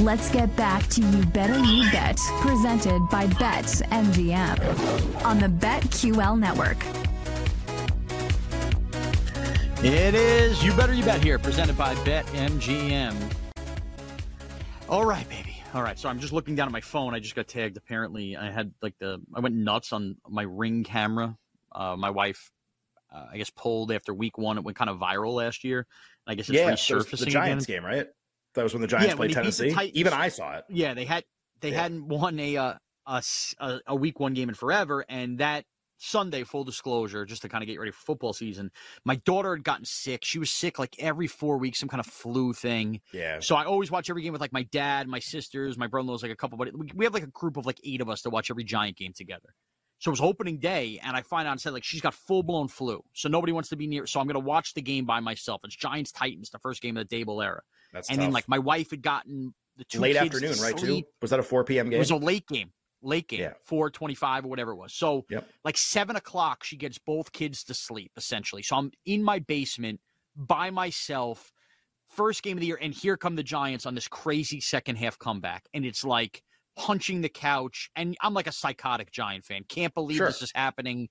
Let's get back to You Better You Bet, presented by Bet MGM on the BetQL network. It is You Better You Bet here, presented by Bet MGM. All right, baby. All right. So I'm just looking down at my phone. I just got tagged. Apparently, I had like the I went nuts on my ring camera. Uh, my wife, uh, I guess, pulled after week one. It went kind of viral last year. I guess it's yeah, resurfacing the Giants again. game, right? That was when the Giants Yeah, played they beat the Tennessee. Titans. Even I saw it. Yeah, they had they Yeah. hadn't won a, uh, a a a week one game in forever, and that Sunday, full disclosure, just to kind of get ready for football season, my daughter had gotten sick. She was sick like every four weeks, some kind of flu thing. Yeah. So I always watch every game with like my dad, my sisters, my brother-in-law's like a couple, but we we have like a group of like eight of us to watch every Giant game together. So it was opening day, and I find out and said like she's got full blown flu, so nobody wants to be near. So I'm gonna watch the game by myself. It's Giants Titans, the first game of the Daboll era, That's and tough. then like my wife had gotten the two late afternoon, right? Too. Was that a 4 p.m. Game? It was a late game, late game, Yeah. four twenty-five or whatever it was. So Yep. like seven o'clock, she gets both kids to sleep essentially. So I'm in my basement by myself, first game of the year, and here come the Giants on this crazy second half comeback, and it's like punching the couch, and I'm like a psychotic Giant fan. Can't believe Sure. this is happening.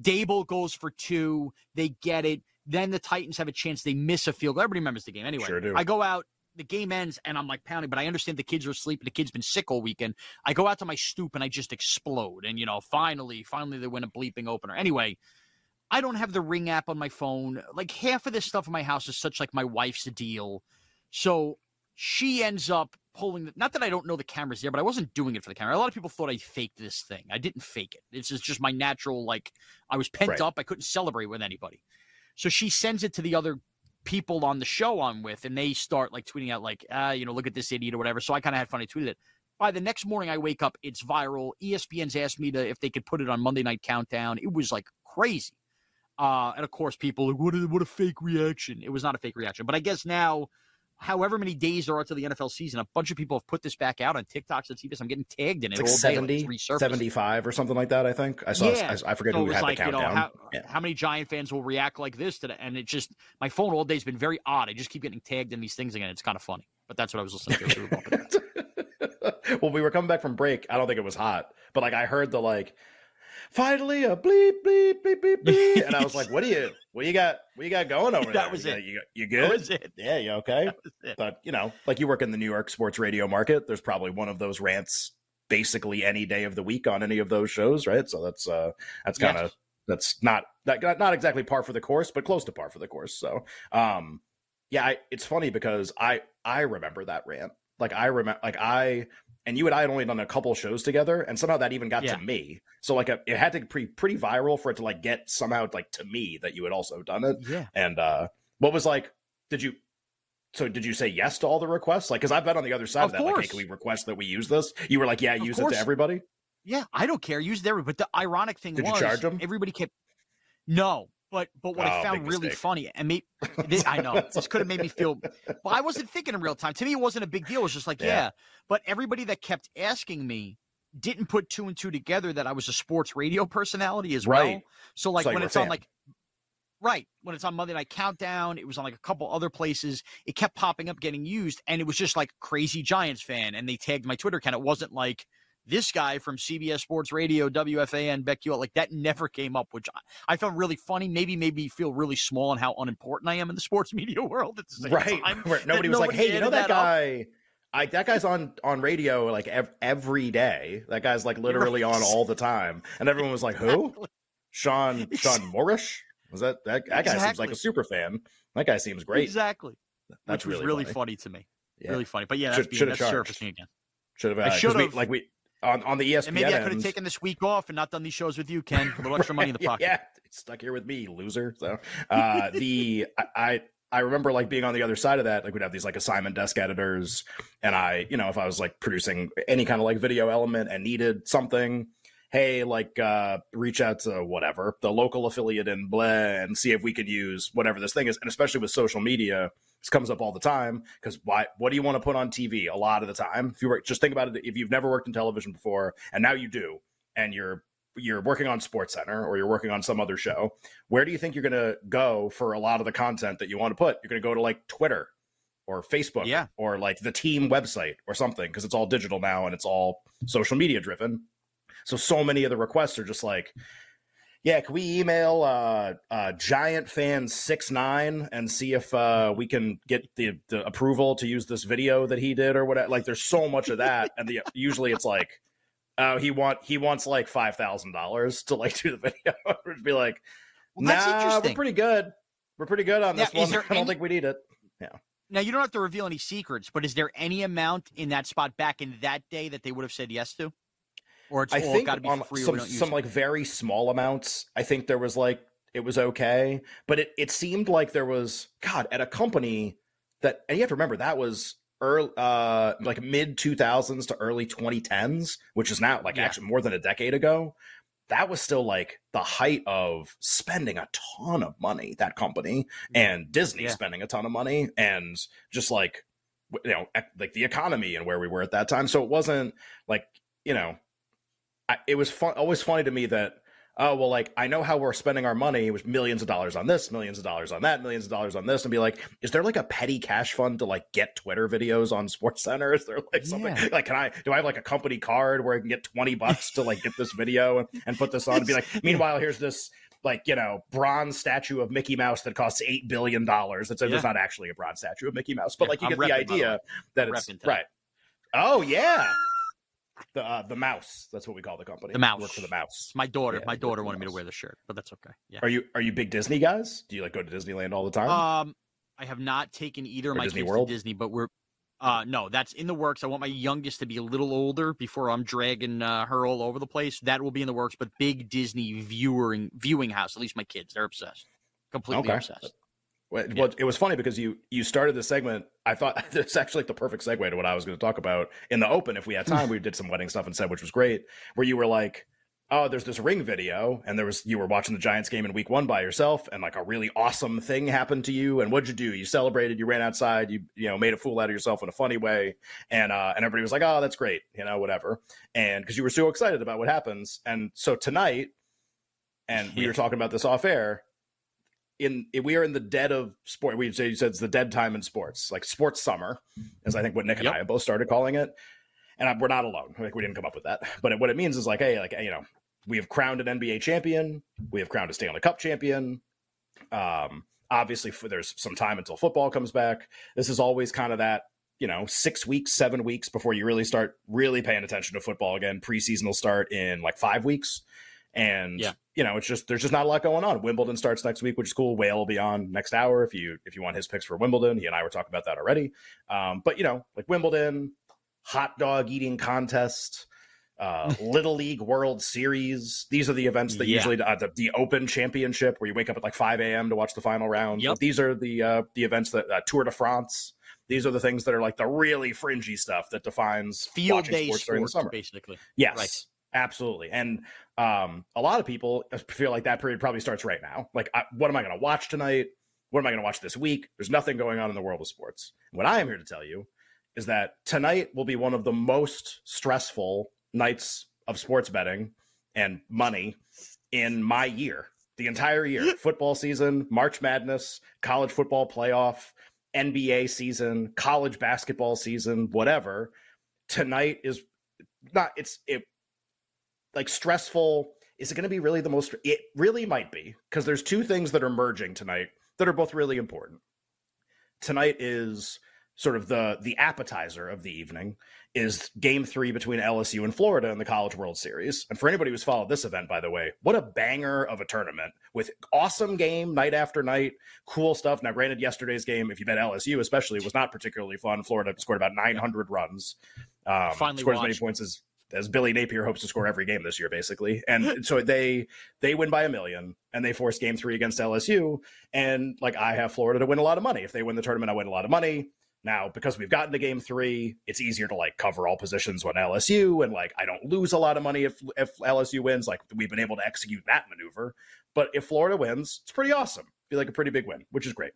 Daboll goes for two, they get it. Then the Titans have a chance. They miss a field goal. Everybody remembers the game. Anyway, Sure do. I go out. The game ends, and I'm like pounding, but I understand the kids are asleep. The kid's been sick all weekend. I go out to my stoop and I just explode. And, you know, finally, finally they win a bleeping opener. Anyway, I don't have the Ring app on my phone. Like half of this stuff in my house is such like my wife's deal. So she ends up pulling the, not that I don't know the camera's there, but I wasn't doing it for the camera. A lot of people thought I faked this thing. I didn't fake it. This is just my natural, like I was pent Right. up. I couldn't celebrate with anybody. So she sends it to the other people on the show I'm with, and they start like tweeting out like, ah, you know, look at this idiot or whatever. So I kind of had fun. I tweeted it. By the next morning, I wake up, it's viral. ESPN's asked me to if they could put it on Monday Night Countdown. It was like crazy. Uh, and of course, people like, what a, what a fake reaction. It was not a fake reaction, but I guess now, however many days there are to the NFL season, a bunch of people have put this back out on TikToks and CBS. I'm getting tagged in it It's like all day. 70, like it's 75 or something like that, I think. I saw, Yeah. I, I forget So who had like, the you know, how, Yeah. how many Giant fans will react like this to that? And it just, my phone all day has been very odd. I just keep getting tagged in these things again. It's kind of funny, but that's what I was listening to. so we were bumping it. well, we were coming back from break. I don't think it was hot, but like I heard the like, finally a bleep bleep bleep bleep bleep, and I was like, "What do you, what you got, what you got going over there? That was you, it. got- You, you That good? was it. Yeah, you okay? That. But you know, like you work in the New York sports radio market, there's probably one of those rants basically any day of the week on any of those shows, right? So that's uh that's kind of Yes. that's not that not exactly par for the course, but close to par for the course. So um yeah, I, it's funny because I I remember that rant. Like I remember like I and you and I had only done a couple shows together, and somehow that even got Yeah. to me. So like it had to be pretty, viral for it to like get somehow like to me that you had also done it. Yeah. And uh what was like? Did you? So did you say yes to all the requests? Like, because I've been on the other side of, Of that. Like, hey, can we request that we use this? You were like, yeah, Of use it to everybody. Yeah, I don't care. Use their. But the ironic thing Did you was, charge 'em? everybody kept. No, but but what I Oh, found really mistake. funny, and me, this, I know this could have made me feel. But I wasn't thinking in real time. To me, it wasn't a big deal. It was just like, Yeah. yeah. But everybody that kept asking me didn't put two and two together that I was a sports radio personality as well. So like So when it's on like. Right. When it's on Monday Night Countdown, it was on like a couple other places. It kept popping up, getting used, and it was just like crazy Giants fan. And they tagged my Twitter account. It wasn't like this guy from CBS Sports Radio, WFAN, BetQL, like that never came up, which I, I found really funny. Maybe made me feel really small and how unimportant I am in the sports media world at the same right. time. Right. Nobody was like, hey, you know that up. guy. I, that guy's on on radio like ev- every day. That guy's like literally on all the time, and everyone was like, "Who? Exactly. Sean Sean Moorish?" Was that that, that guy seems like a super fan. That guy seems great. Exactly. That's Which was really, funny. funny. to me. Yeah. Really funny. But yeah, that's, Should- being, that's surfacing again. Should have. I Uh, 'cause we- should've. like we on on the ESPN. And maybe I could have taken this week off and not done these shows with you, Ken. A little extra money in the pocket. Yeah, stuck here with me, loser. So uh the I, I I remember like being on the other side of that. Like we'd have these like assignment desk editors, and I, you know, if I was like producing any kind of like video element and needed something, hey, like uh reach out to whatever the local affiliate in blah and see if we could use whatever this thing is. And especially with social media, this comes up all the time because why? What do you want to put on TV? A lot of the time, if you work, just think about it. If you've never worked in television before, and now you do, and you're you're working on Sports Center or you're working on some other show, where do you think you're going to go for a lot of the content that you want to put? You're going to go to like Twitter or Facebook Yeah. or like the team website or something because it's all digital now and it's all social media driven. So so many of the requests are just like, yeah, can we email uh, uh, Giant Fan six nine and see if uh, we can get the, the approval to use this video that he did or whatever? Like, there's so much of that, and the usually it's like, oh, he want he wants like five thousand dollars to like do the video. It'd be like, Well, that's nah, we're pretty good. We're pretty good on Now, this is one. I don't any- think we need it. Yeah. Now you don't have to reveal any secrets, but is there any amount in that spot back in that day that they would have said yes to, or it's I all think got to be on free some some it? like very small amounts. I think there was like it was okay, but it it seemed like there was God at a company that, and you have to remember that was early, uh, like mid two thousands to early twenty tens, which is now like Yeah. actually more than a decade ago. That was still like the height of spending a ton of money. That company and Disney Yeah. spending a ton of money, and just like you know, like the economy and where we were at that time. So it wasn't like you know I, it was fun, always funny to me that oh well like i know how we're spending our money it was millions of dollars on this millions of dollars on that millions of dollars on this and be like is there like a petty cash fund to like get twitter videos on sports center is there like something Yeah. like can i do i have like a company card where i can get 20 bucks to like get this video and, and put this on and be like meanwhile here's this like you know bronze statue of mickey mouse that costs eight billion dollars. That's Yeah. it's not actually a bronze statue of mickey mouse but Yeah, like you I'm get the repping, by the idea that I'm it's right. Oh yeah the uh, the mouse that's what we call the company The mouse. work for the mouse My daughter, Yeah, my daughter wanted me to wear the shirt, but that's okay. Yeah. Are you are you big Disney guys? Do you like go to Disneyland all the time? Um, I have not taken either of Or my Disney kids World? to Disney, but we're. Uh, no, that's in the works. I want my youngest to be a little older before I'm dragging uh, her all over the place. That will be in the works. But big Disney viewing viewing house. At least my kids, they're obsessed, completely Okay. obsessed. Well, yeah. it was funny because you you started the segment. I thought it's actually like the perfect segue to what I was going to talk about in the open. If we had time, we did some wedding stuff and said, which was great. Where you were like, "Oh, there's this ring video," and there was you were watching the Giants game in Week One by yourself, and like a really awesome thing happened to you. And what'd you do? You celebrated. You ran outside. You you know made a fool out of yourself in a funny way, and uh, and everybody was like, "Oh, that's great," you know, whatever. And because you were so excited about what happens, and so tonight, and we Yeah. were talking about this off air in we are in the dead of sport. We say you said it's the dead time in sports, like sports summer, is I think what Nick and Yep. I both started calling it. And I, we're not alone. Like we didn't come up with that, but what it means is like, hey, like you know, we have crowned an NBA champion, we have crowned a Stanley Cup champion. Um, obviously, for, there's some time until football comes back. This is always kind of that you know six weeks, seven weeks before you really start really paying attention to football again. Preseason will start in like five weeks, and Yeah. you know it's just there's just not a lot going on. Wimbledon starts next week, which is cool. Whale will be on next hour if you if you want his picks for Wimbledon. He and I were talking about that already. Um, but you know, like Wimbledon, hot dog eating contest. Uh, Little League World Series. These are the events that Yeah. usually uh, the, the Open Championship, where you wake up at like 5 a.m. to watch the final round. Yep. These are the uh, the events that uh, Tour de France. These are the things that are like the really fringy stuff that defines Field watching day sports during the summer. basically. Yes, Right. Absolutely. And um, a lot of people feel like that period probably starts right now. Like, I, what am I going to watch tonight? What am I going to watch this week? There's nothing going on in the world of sports. What I am here to tell you is that tonight will be one of the most stressful nights of sports betting and money in my year. The entire year, football season, March Madness, college football playoff, NBA season, college basketball season, whatever. Tonight is not it's it like stressful is it going to be really the most it really might be because there's two things that are merging tonight that are both really important tonight is sort of the the appetizer of the evening is game three between LSU and Florida in the College World Series. And for anybody who's followed this event, by the way, what a banger of a tournament with awesome game night after night, cool stuff. Now, granted, yesterday's game, if you bet LSU especially, was not particularly fun. Florida scored about 900 runs. Um, Finally scored as many points as as Billy Napier hopes to score every game this year, basically. And so they they win by a million, and they force Game Three against LSU. And like I have Florida to win a lot of money. If they win the tournament, I win a lot of money. Now, because we've gotten to Game Three, it's easier to like cover all positions when LSU, and like I don't lose a lot of money if if LSU wins. Like we've been able to execute that maneuver. But if Florida wins, it's pretty awesome. Be like a pretty big win, which is great.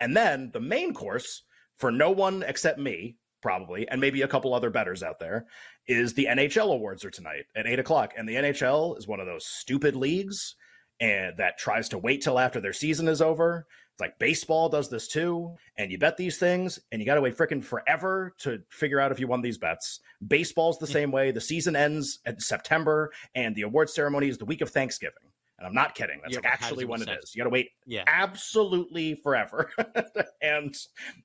And then the main course for no one except me, probably, and maybe a couple other betters out there, is the NHL awards are tonight at eight o'clock. And the NHL is one of those stupid leagues and that tries to wait till after their season is over. It's like baseball does this too. And you bet these things and you got to wait freaking forever to figure out if you won these bets. Baseball's the same way. The season ends in September and the award ceremony is the week of Thanksgiving. And I'm not kidding. That's Yeah, like actually when it is. You got to wait Yeah. absolutely forever. and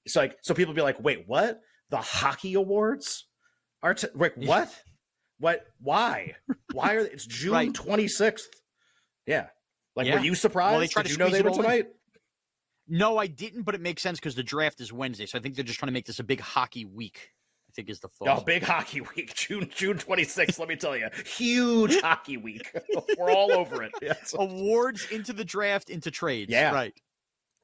it's like, so people be like, wait, what? The hockey awards are, t- like, what? What? Why? Why are it's June Right. 26th? Yeah. Like, Yeah. were you surprised? Well, they tried Did to you know they were in. tonight? No, I didn't, but it makes sense because the draft is Wednesday. So I think they're just trying to make this a big hockey week. I think is the thought. Oh, big hockey week, June June 26th. let me tell you, huge hockey week. We're all over it. Yeah, Awards into the draft, into trades. Yeah. Right.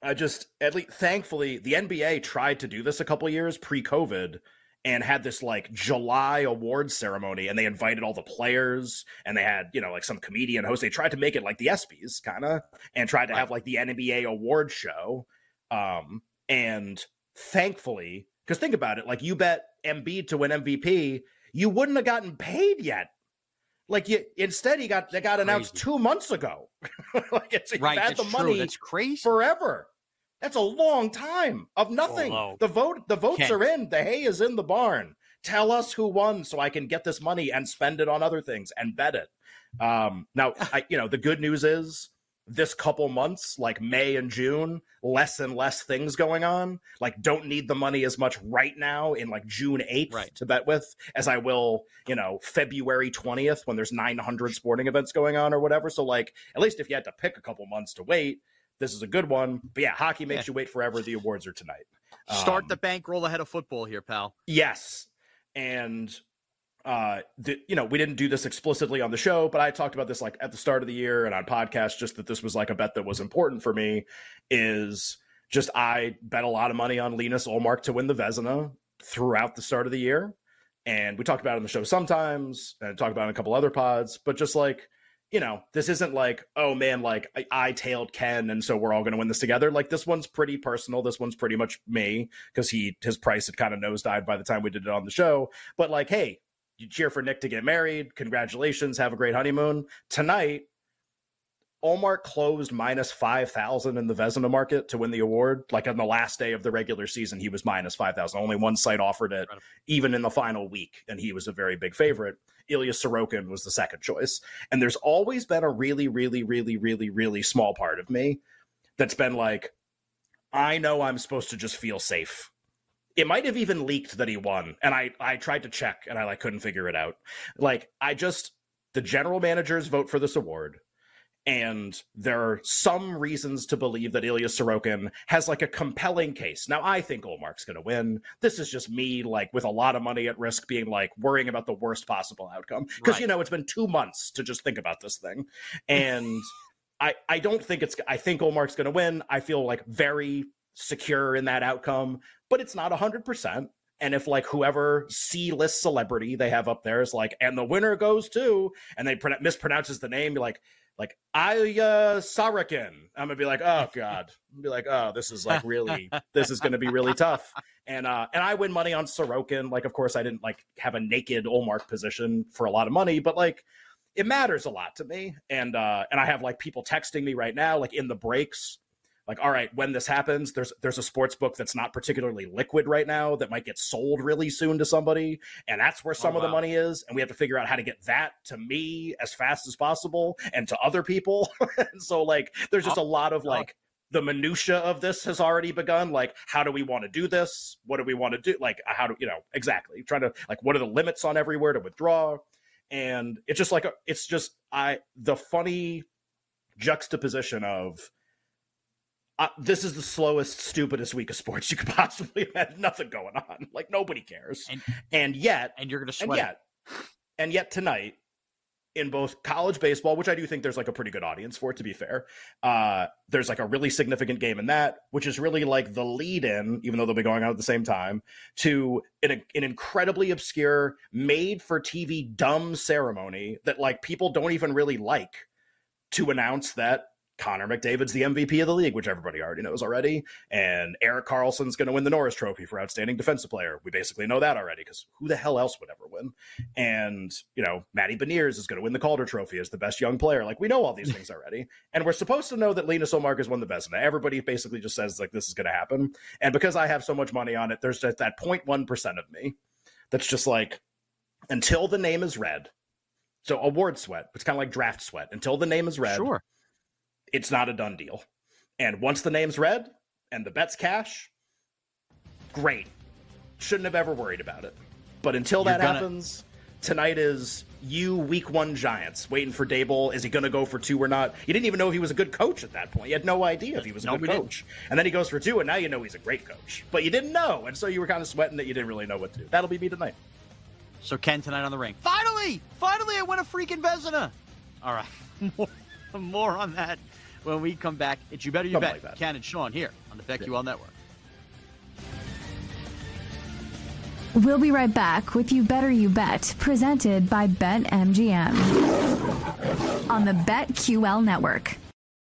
I just at least thankfully the NBA tried to do this a couple years pre-COVID and had this like July awards ceremony and they invited all the players and they had, you know, like some comedian host. They tried to make it like the ESPYs kind of and tried to have like the NBA award show. Um and thankfully, because think about it, like you bet Embiid to win MVP, you wouldn't have gotten paid yet. Like you instead he got they got announced 2 months ago. like it's Right. had That's the true. money That's crazy. forever. That's a long time of nothing. Although- the vote, the votes Ken. are in. The hay is in the barn. Tell us who won, so I can get this money and spend it on other things and bet it. Um, now, I, you know, the good news is this couple months, like May and June, less and less things going on. Like, don't need the money as much right now in like June eighth Right. to bet with as I will, you know, February twentieth when there's nine hundred sporting events going on or whatever. So, like, at least if you had to pick a couple months to wait, this is a good one. But yeah, hockey makes Yeah. you wait forever. The awards are tonight. Start Um, the bankroll ahead of football here, pal. Yes. And uh you know, we didn't do this explicitly on the show, but I talked about this like at the start of the year and on podcast just that this was like a bet that was important for me is just I bet a lot of money on Linus Ullmark to win the Vezina throughout the start of the year. And we talked about it on the show sometimes and talked about it in a couple other pods, but just like you know, this isn't like, oh man, like I, I tailed Ken, and so we're all going to win this together. Like this one's pretty personal. This one's pretty much me because he his price had kind of nosedived by the time we did it on the show. But like, hey, you cheer for Nick to get married. Congratulations, have a great honeymoon tonight. Ullmark closed minus five thousand in the Vezina market to win the award. Like on the last day of the regular season, he was minus five thousand. Only one site offered it, even in the final week, and he was a very big favorite. Ilya Sorokin was the second choice. And there's always been a really, really, really, really, really small part of me that's been like, I know I'm supposed to just feel safe. It might have even leaked that he won, and I I tried to check and I like couldn't figure it out. Like I just the general managers vote for this award. And there are some reasons to believe that Ilya Sorokin has like a compelling case. Now, I think Ullmark's going to win. This is just me, like with a lot of money at risk, being like worrying about the worst possible outcome. Because Right. you know it's been two months to just think about this thing, and I I don't think it's. I think Ullmark's going to win. I feel like very secure in that outcome, but it's not hundred percent. And if like whoever C list celebrity they have up there is like, and the winner goes to, and they pro- mispronounces the name, be like, like Ilya Sorokin. I'm gonna be like, oh god, I'm be like, oh, this is like really, this is gonna be really tough. And uh, and I win money on Sorokin. Like, of course, I didn't like have a naked Ullmark position for a lot of money, but like, it matters a lot to me. And uh, and I have like people texting me right now, like in the breaks, like, all right, when this happens, there's there's a sports book that's not particularly liquid right now that might get sold really soon to somebody, and that's where oh, some Oh, of the money is, and we have to figure out how to get that to me as fast as possible and to other people. and so like, there's just a lot of Oh. like the minutia of this has already begun. Like, how do we want to do this? What do we want to do? Like, how do you know exactly? Trying to like, what are the limits on everywhere to withdraw? And it's just like a, it's just I the funny juxtaposition of uh, this is the slowest, stupidest week of sports you could possibly have. Nothing going on. Like nobody cares. And, and yet, and you're gonna sweat. it. yet, and yet tonight, in both college baseball, which I do think there's like a pretty good audience for, it, to be fair, uh, there's like a really significant game in that, which is really like the lead in, even though they'll be going out at the same time, to an, an incredibly obscure, made for TV dumb ceremony that like people don't even really like to announce that Connor McDavid's the MVP of the league, which everybody already knows already. And Erik Karlsson's going to win the Norris Trophy for Outstanding Defensive Player. We basically know that already because who the hell else would ever win? And, you know, Matty Beniers is going to win the Calder Trophy as the best young player. Like, we know all these things already. And we're supposed to know that Linus Ullmark has won the best. Everybody basically just says, like, this is going to happen. And because I have so much money on it, there's just that 0.1% of me that's just like, until the name is read. So award sweat, it's kind of like draft sweat. Until the name is read, Sure. It's not a done deal. And once the name's read and the bet's cash, great. Shouldn't have ever worried about it. But until that gonna- happens, tonight is you week one Giants waiting for Daboll. Is he going to go for two or not? You didn't even know if he was a good coach at that point. You had no idea if he was a No, good we didn't. coach. And then he goes for two, and now you know he's a great coach. But you didn't know, and so you were kind of sweating that you didn't really know what to do. That'll be me tonight. So Ken tonight on the ring. Finally, finally, I win a freaking Vezina. All right, more, more on that when we come back. It's you better you Something bet. like that. Ken and Sean here on the BetQL Network. We'll be right back with You Better You Bet, presented by BetMGM on the BetQL network.